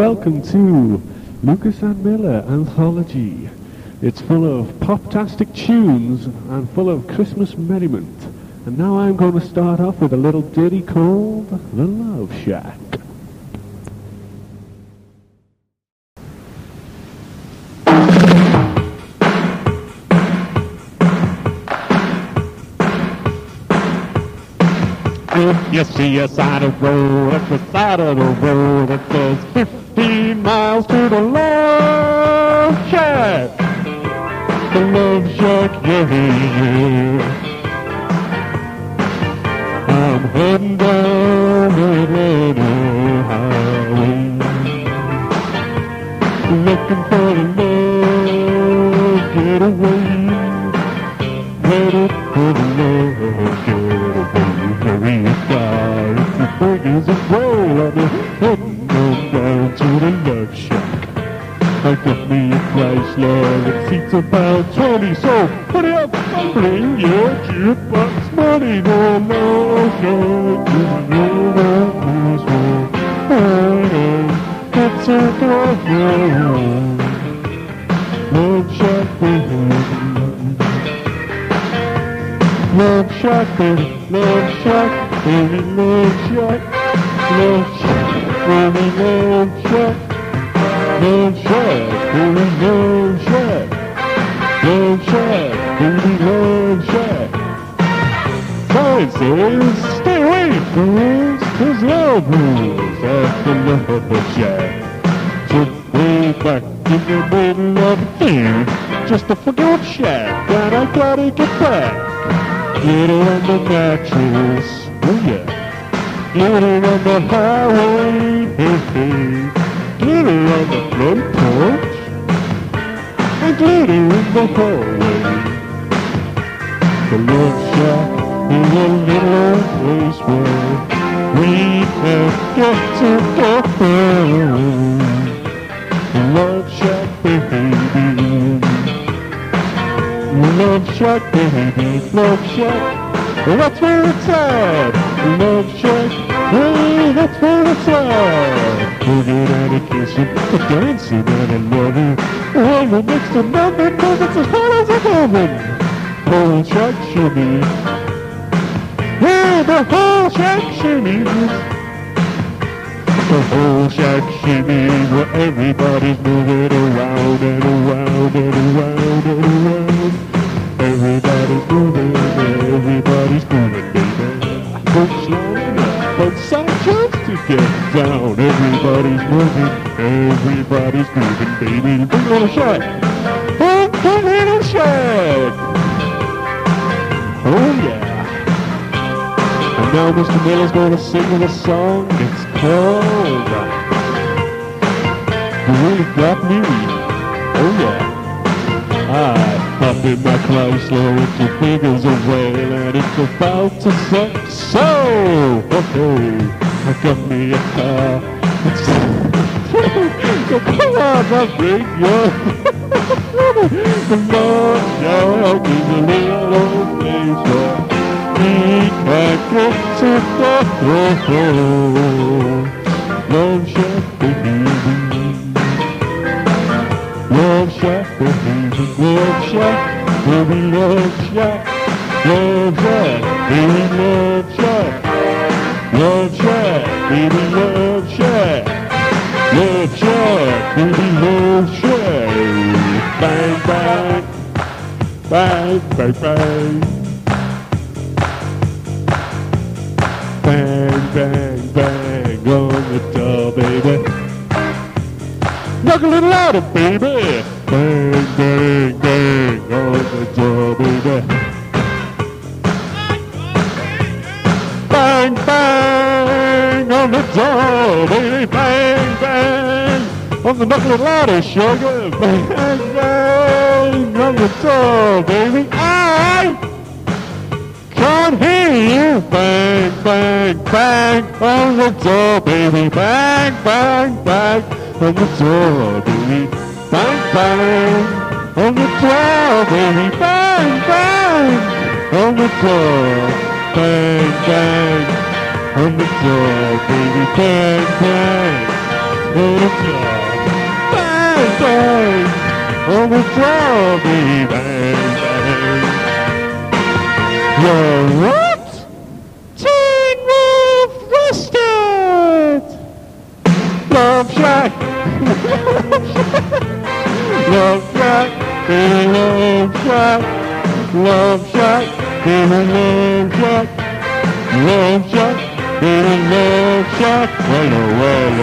welcome to Lucas and Miller Anthology. It's full of poptastic tunes and full of Christmas merriment. And now I'm going to start off with a little ditty called The Love Shack. You see a side of road at the side of the road that says 15 to the Love Shack, the Love Shack, yeah, yeah. I'm heading down little highway, looking for the love getaway, headed for the love getaway. Fly, it's the big as a roll, I'm heading down to the Nice love. it seats about 20, so put up and bring your jukebox money. The no show No, your It's a door your own. Love shot, baby. Love shot, baby. Rules Love Shack. Just way back in the middle of thing. Just a forget shack that I gotta get back. Get it on the mattress, oh yeah. Get it on the highway, hey hey. Get it on the front porch. And it in the hallway. Love shack, baby. Love Shack, baby, Love Shack. That's where it's at. Love Shack, hey, that's where it's at. Boogie and a kissing, the dancing and a loving. Well, the next to nothing, cause it's as hot as a oven. Whole Shack shimmy. Yeah, the whole Shack shimmy. The whole shack shimmy where everybody's moving around and around and around and around. Everybody's moving, everybody's moving, baby. Both slow, both side jumps to get down. Everybody's moving, everybody's moving, baby. Big little shack, big little shack. Oh yeah. Now Mr. Miller's going to sing a song. It's called uh, You Really Got Me. Oh yeah. I hop in my Chrysler, it's as big as a whale, and it's about to set. So, okay, I got me a car. It's so come on, I'll bring you. the Lord is a little place where we Love Shack, baby. Love Shack, baby, Love Shack, baby, Love Shack, Love Shack, baby, Love Shack, Love Shack, baby, Love Shack, Love Shack, baby, Love Shack, bang, bang, bang, bang, bang, bang, bang, on the door, baby. Knock a little louder, baby. Bang, bang, bang on the door, baby. Bang, bang on the door, baby. Bang, bang on the knock a little louder, sugar. Bang, bang on the door, baby. I can't hear you. Bang, bang, bang on the door, baby. Bang, bang, bang on the door, baby. Bang, bang on the door, baby. Bang, bang on the door. Bang, bang on the door, baby. Bang, bang. little job. Bang, bang, on the zombie, bang, bang. You're what? Teen Wolf Rusted! Love Shack! Love Shack! Love Shack! Love Shack! Love Shack! Love Shack! Love Shack! Well, well,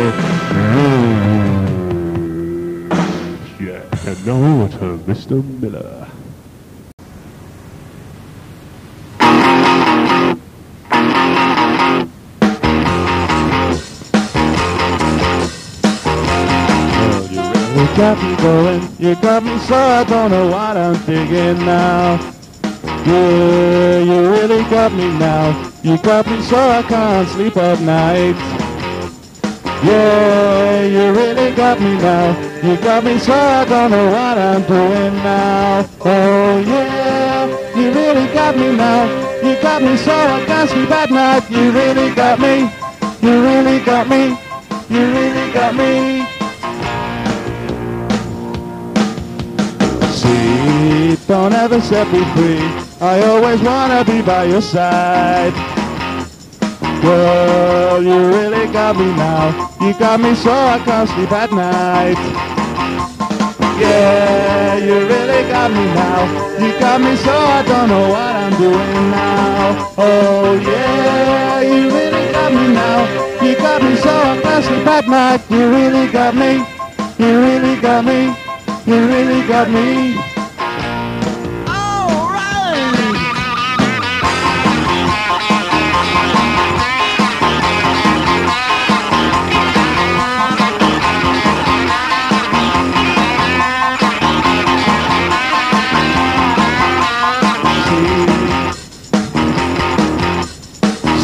yeah, and now to Mr. Miller. Got me going. You got me so I don't know what I'm thinking now. Yeah, you really got me now. You got me so I can't sleep at night. Yeah, you really got me now. You got me so I don't know what I'm doing now. Oh yeah, you really got me now. You got me so I can't sleep at night. You really got me. You really got me. You really got me. See, don't ever set me free. I always wanna be by your side. Girl, you really got me now. You got me so I can't sleep at night. Yeah, you really got me now. You got me so I don't know what I'm doing now. Oh yeah, you really got me now. You got me so I can't sleep at night. You really got me. You really got me. You really got me.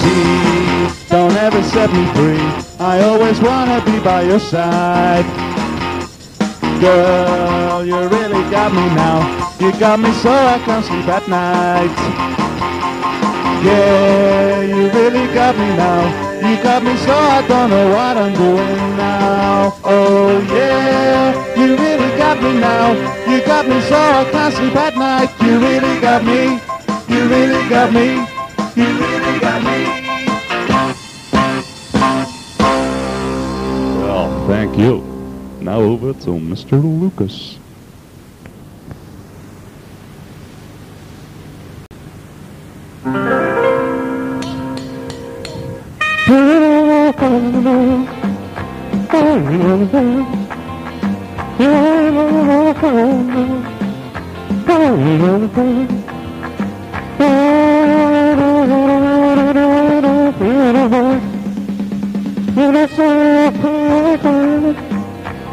See, don't ever set me free. I always wanna be by your side. Girl, you really got me now. You got me so I can't sleep at night. Yeah, you really got me now. You got me so I don't know what I'm doing now. Oh yeah, you really got me now. You got me so I can't sleep at night. You really got me. You really got me. You really got me. Well, thank you. Now over to Mr. Lucas.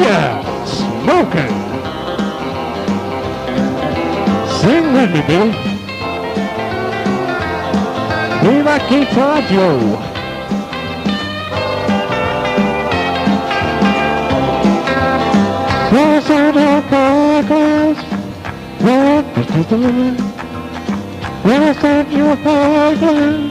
yeah, smoking. Sing with me, Billy. Viva Guitar Joe. Yes, I know progress. Yes, I know progress.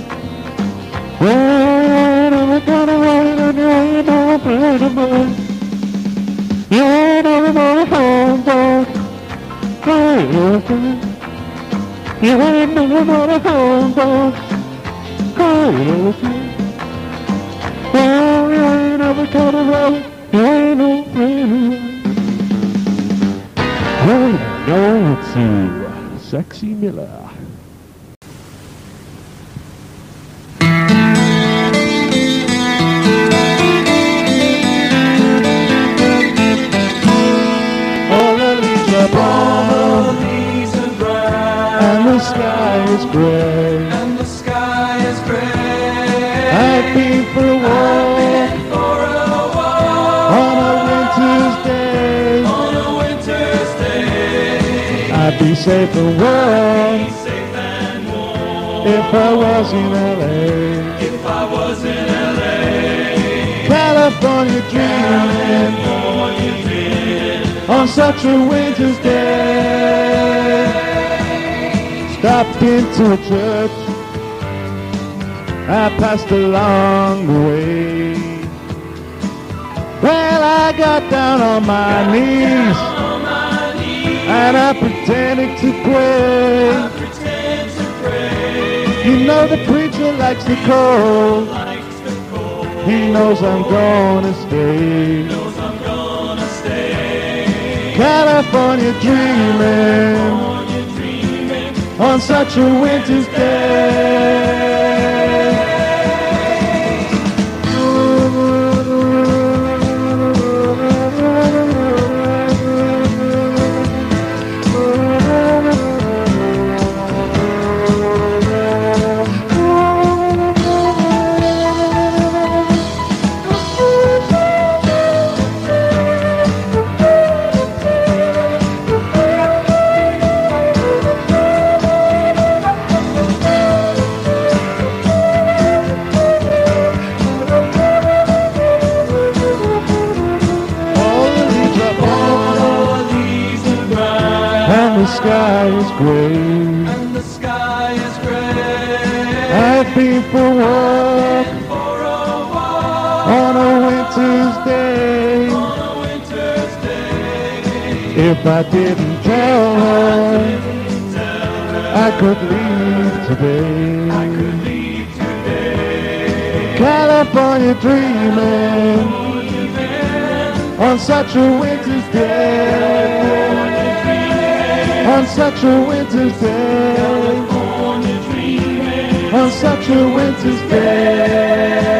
When I'm gonna run and rain on mine You ain't never gonna out I love you ain't never gonna hold on. Ocean. Oh, you ain't never gonna roll. You ain't no friend. Oh, no, it's you, Sexy Miller. Is gray. and the sky is gray. I've been for a walk for a walk on a winter's day. on a winter's day. I'd be safe and warm Safe and warm if I was in LA. if I was in LA. California dreaming California dreaming on such a winter's day. Stopped into a church. I passed along the way. Well, I got down on my knees on my knees. and I pretended to pray. Pretend to pray. You know the preacher likes the cold. Likes the cold. He knows I'm gonna stay. Gonna stay. California dreaming California dreaming. On such a winter's day. Sky is gray. and the sky is gray. I've been for a walk for a walk on a winter's day. on a winter's day. If I didn't tell her I could leave today. I could leave today. California dreaming on such a winter's day. On such a winter's day. California dreaming. On such a winter's day.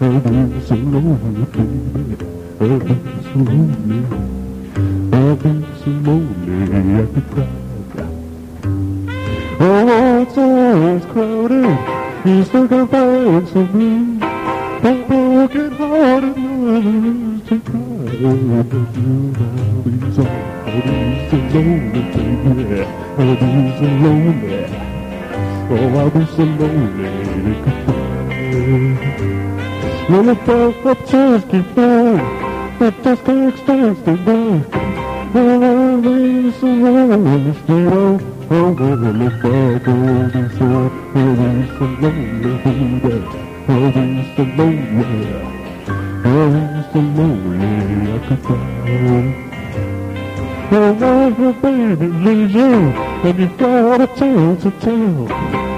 I've been so lonely, baby. I've been so lonely. I've been so lonely, I could cry. Oh, it's always crowded. You still can find some room. I'm broken hearted, no to cry. But you, I'll be so, I'll be so lonely, baby. I'll be so lonely. Oh, I'll be so lonely, goodbye. Well, the best of chance keep flying, but just can't to die. Well, I'll be so lonely, still. Oh, well, if I go to shore, I'll be so lonely, baby. I'll be so lonely. I'll be so lonely, I could cry. Oh, what a baby leaves you, and you've got a tale to tell.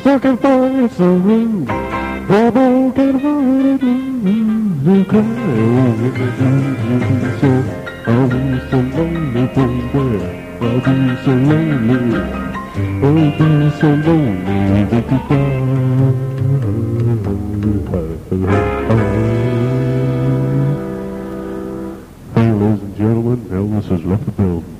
stuck in find some room. The broken hearted you cry. I'll be so lonely, baby. I'll be so lonely. I'll be so lonely that you. Hey, ladies and gentlemen, Elvis has left the building.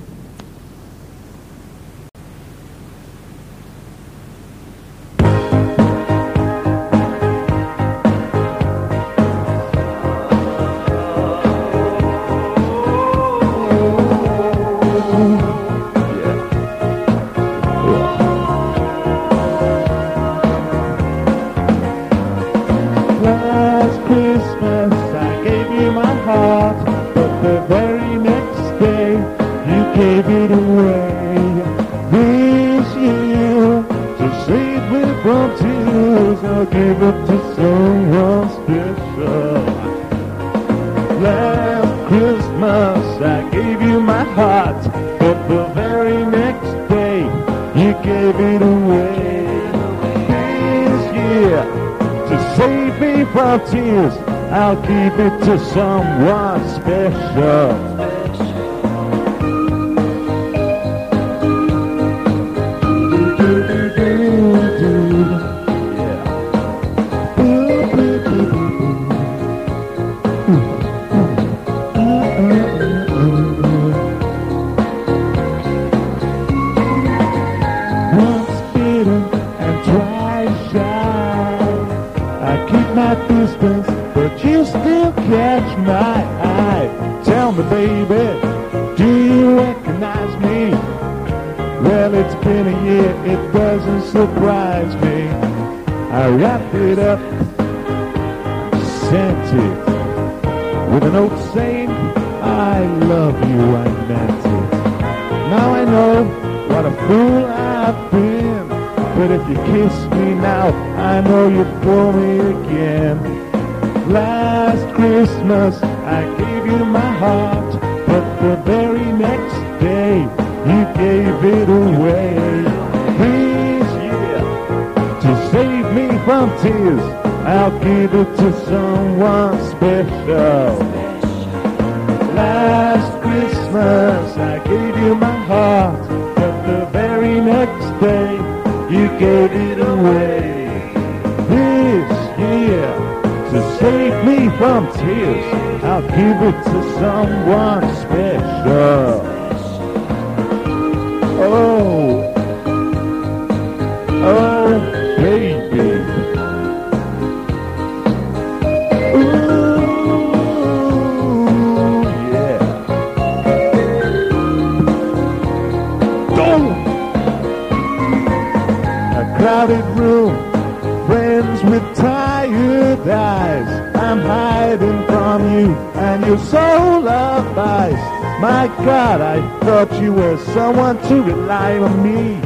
A crowded room, friends with tired eyes. I'm hiding from you, and your soul of ice. My God, I thought you were someone to rely on me.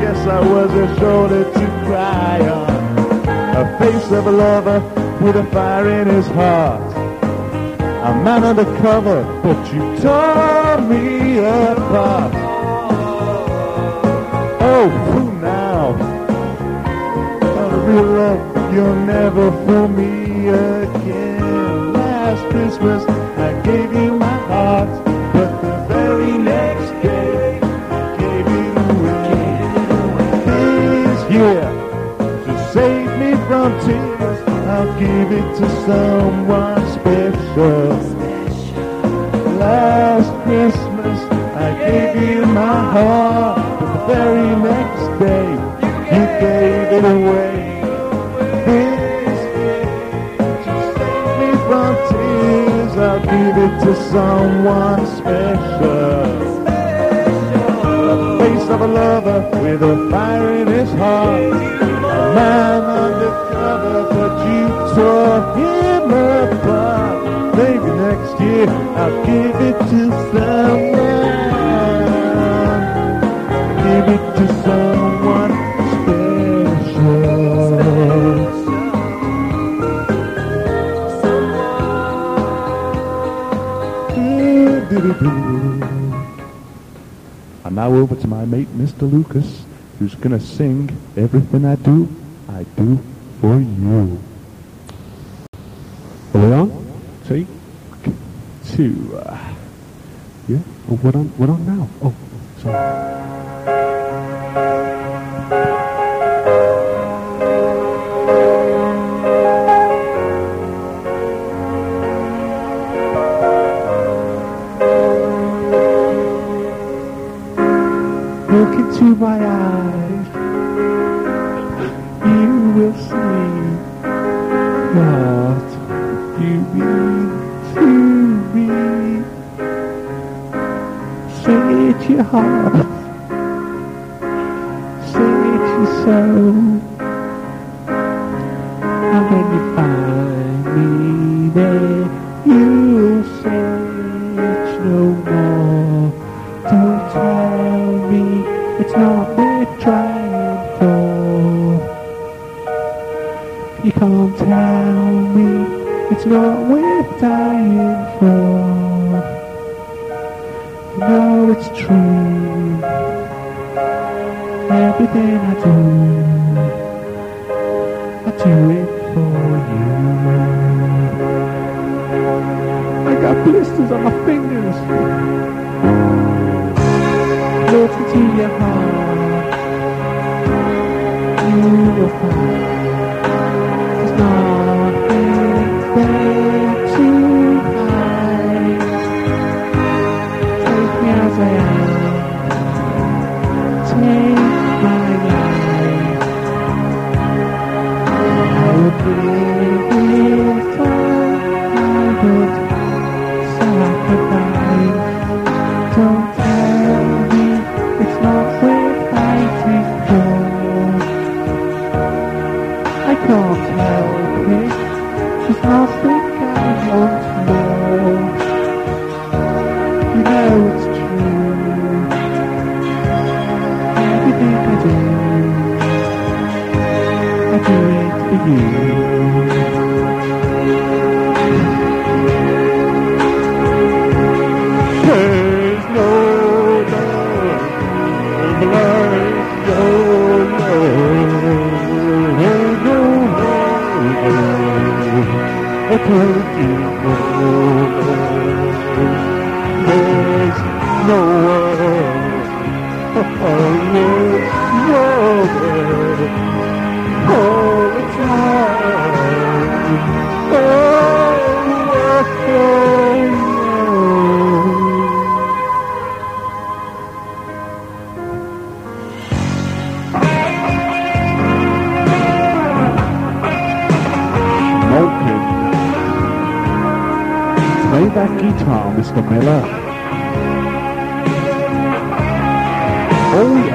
Guess I was a shoulder to cry on. A face of a lover with a fire in his heart. A man undercover, but you tore me apart. Oh, who now? Oh, real you'll never fool me again. Last Christmas, I gave you my heart, but the very next day, I gave it away. This year, to save me from tears, I'll give it to someone special. Last Christmas, I gave you my heart, very next day, you gave it away. This to save me from tears, I'll give it to someone special. The face of a lover with a fire in his heart. A man undercover, but you tore him apart. Maybe next year I'll give it to someone. Over to my mate, Mr. Lucas, who's gonna sing Everything I Do, I Do for You. Are we on? Three, two. Uh, yeah. Oh, we're on. We're on now. Oh, sorry. Heart, say it. Blisters on my fingers. Look into your heart. You will find that guitar, Mr. Miller. Oh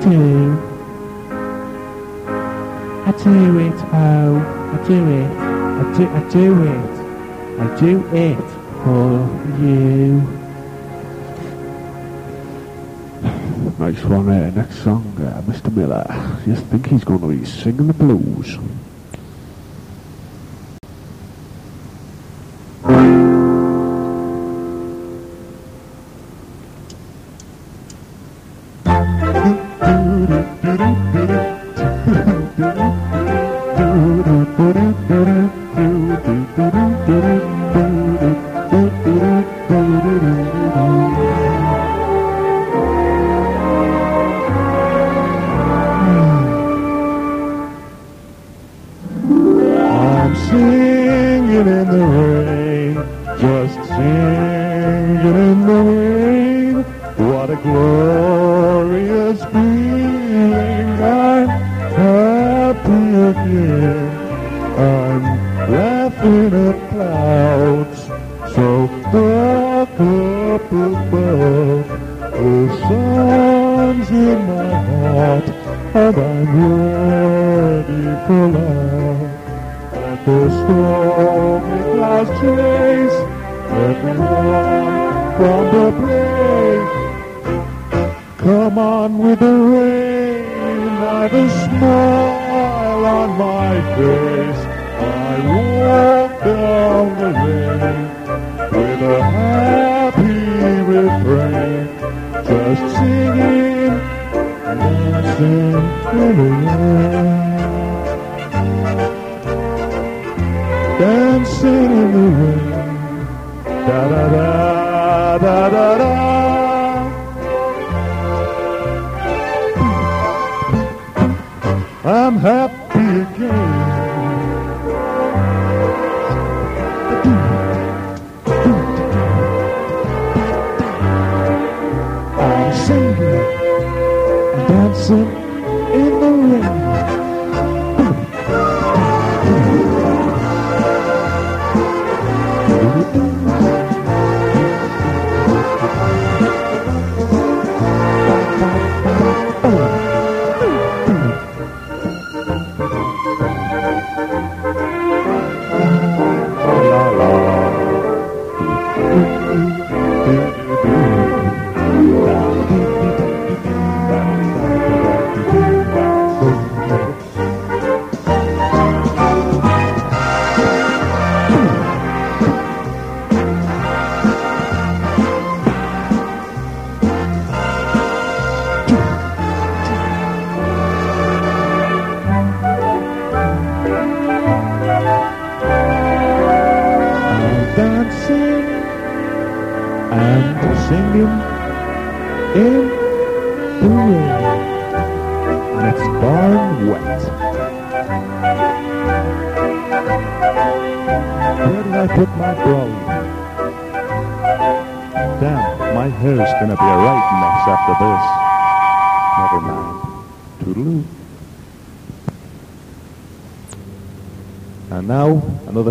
Do, I do it. Oh, I do it. I do. It. I do it for you. Nice one there. Next song, uh, Mr. Miller. You think he's going to be singing the blues? I'm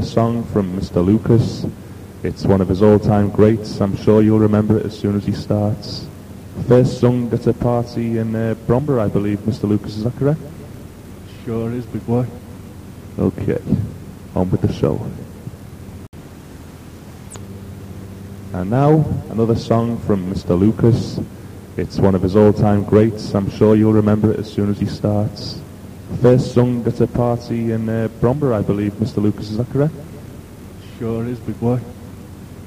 song from Mr. Lucas. It's one of his all-time greats. I'm sure you'll remember it as soon as he starts. First sung at a party in uh, Bromber, I believe, Mr. Lucas. Is that correct? Sure is, big boy. Okay. On with the show. And now, another song from Mr. Lucas. It's one of his all-time greats. I'm sure you'll remember it as soon as he starts. First sung at a party in uh, Bromber, I believe, Mr. Lucas. Is that correct? Sure is, big boy.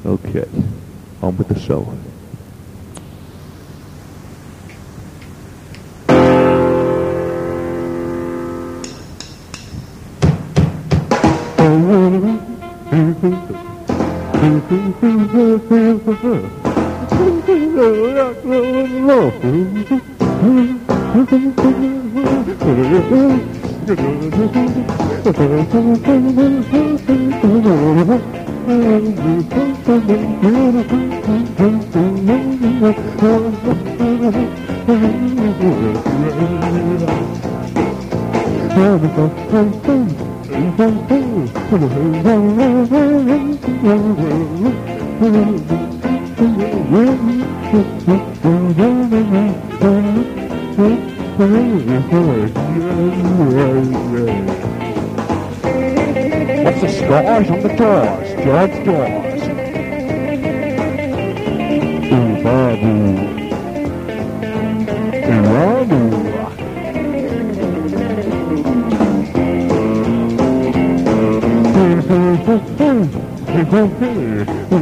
Okay. On with the show. Bruno.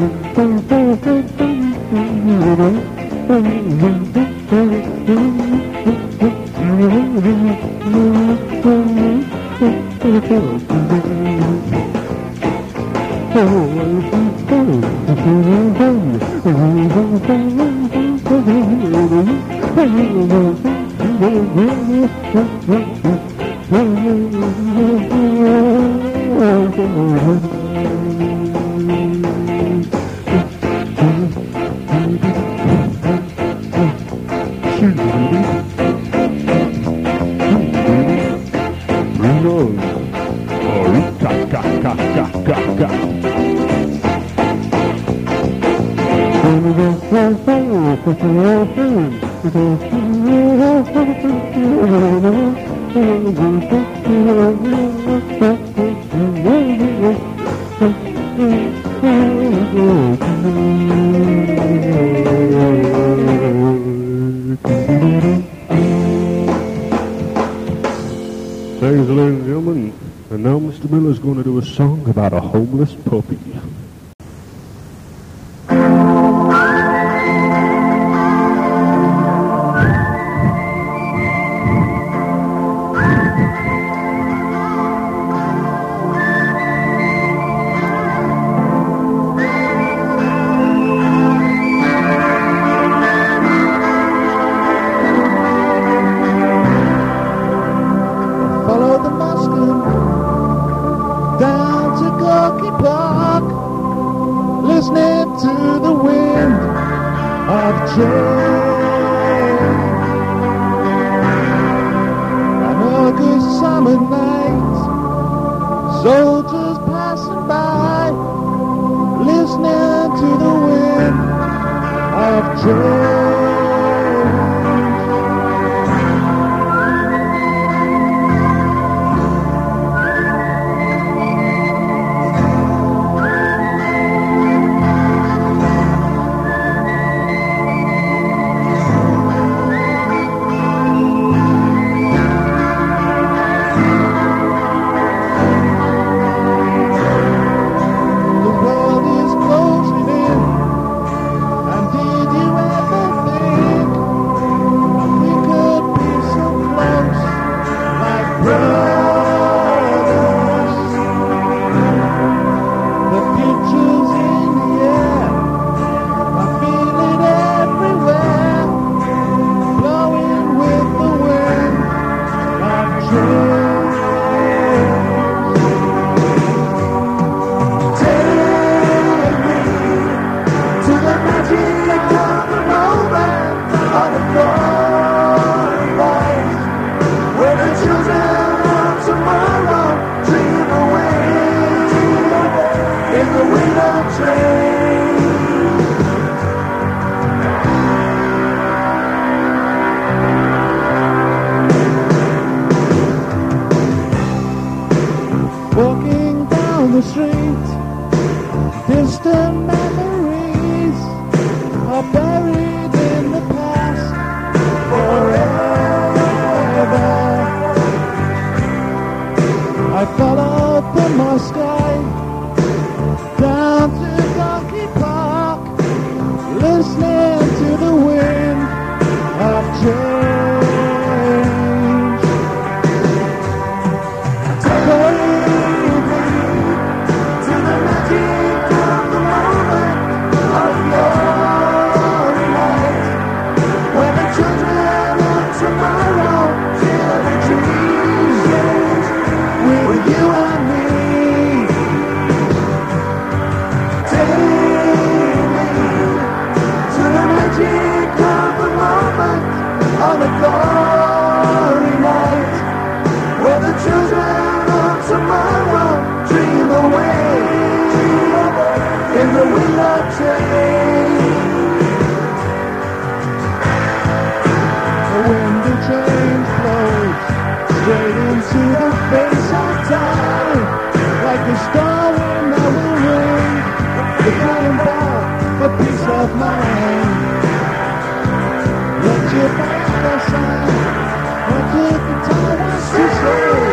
Of straight into the face of time, like a storm wind that will rain, the cannonball for peace of mind. Let your back aside, did the time was to say?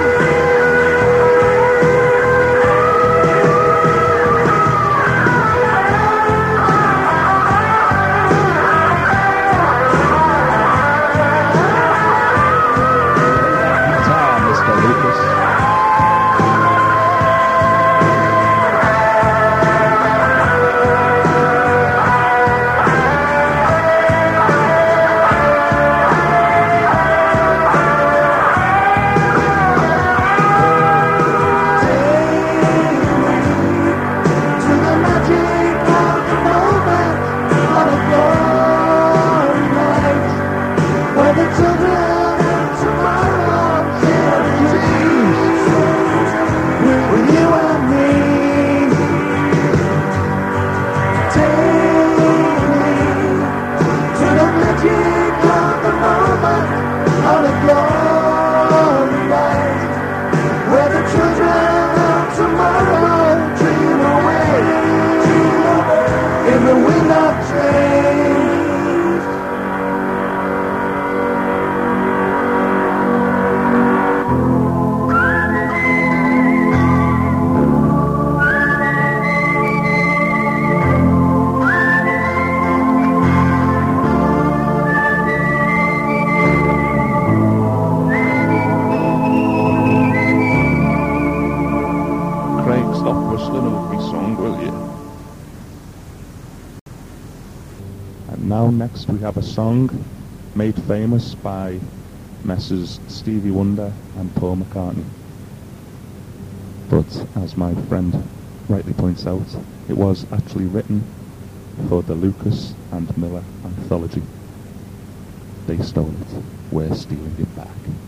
Have a song made famous by Messrs. Stevie Wonder and Paul McCartney. But as my friend rightly points out, it was actually written for the Lucas and Miller anthology. They stole it. We're stealing it back.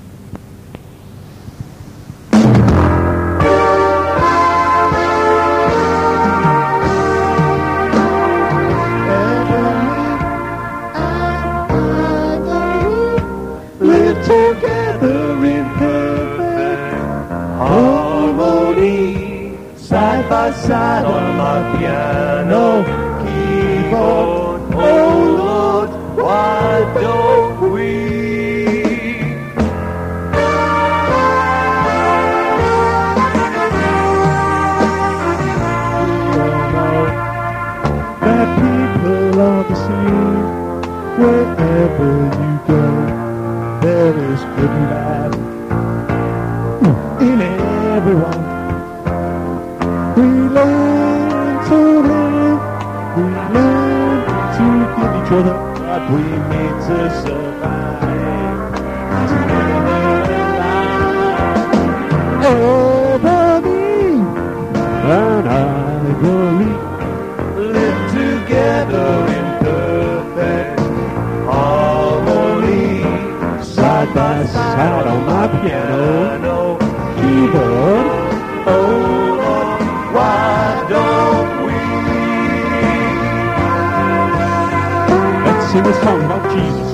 Need to survive. Alive. Ebony and live together in perfect harmony. Side by side on my piano keyboard. Oh why don't we? Let's sing a song about Jesus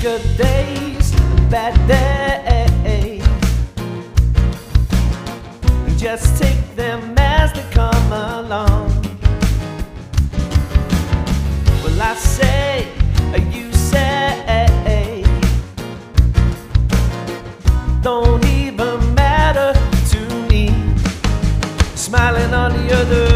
good days and bad days. Just take them as they come along. Well, I say, you say, don't even matter to me. Smiling on the other.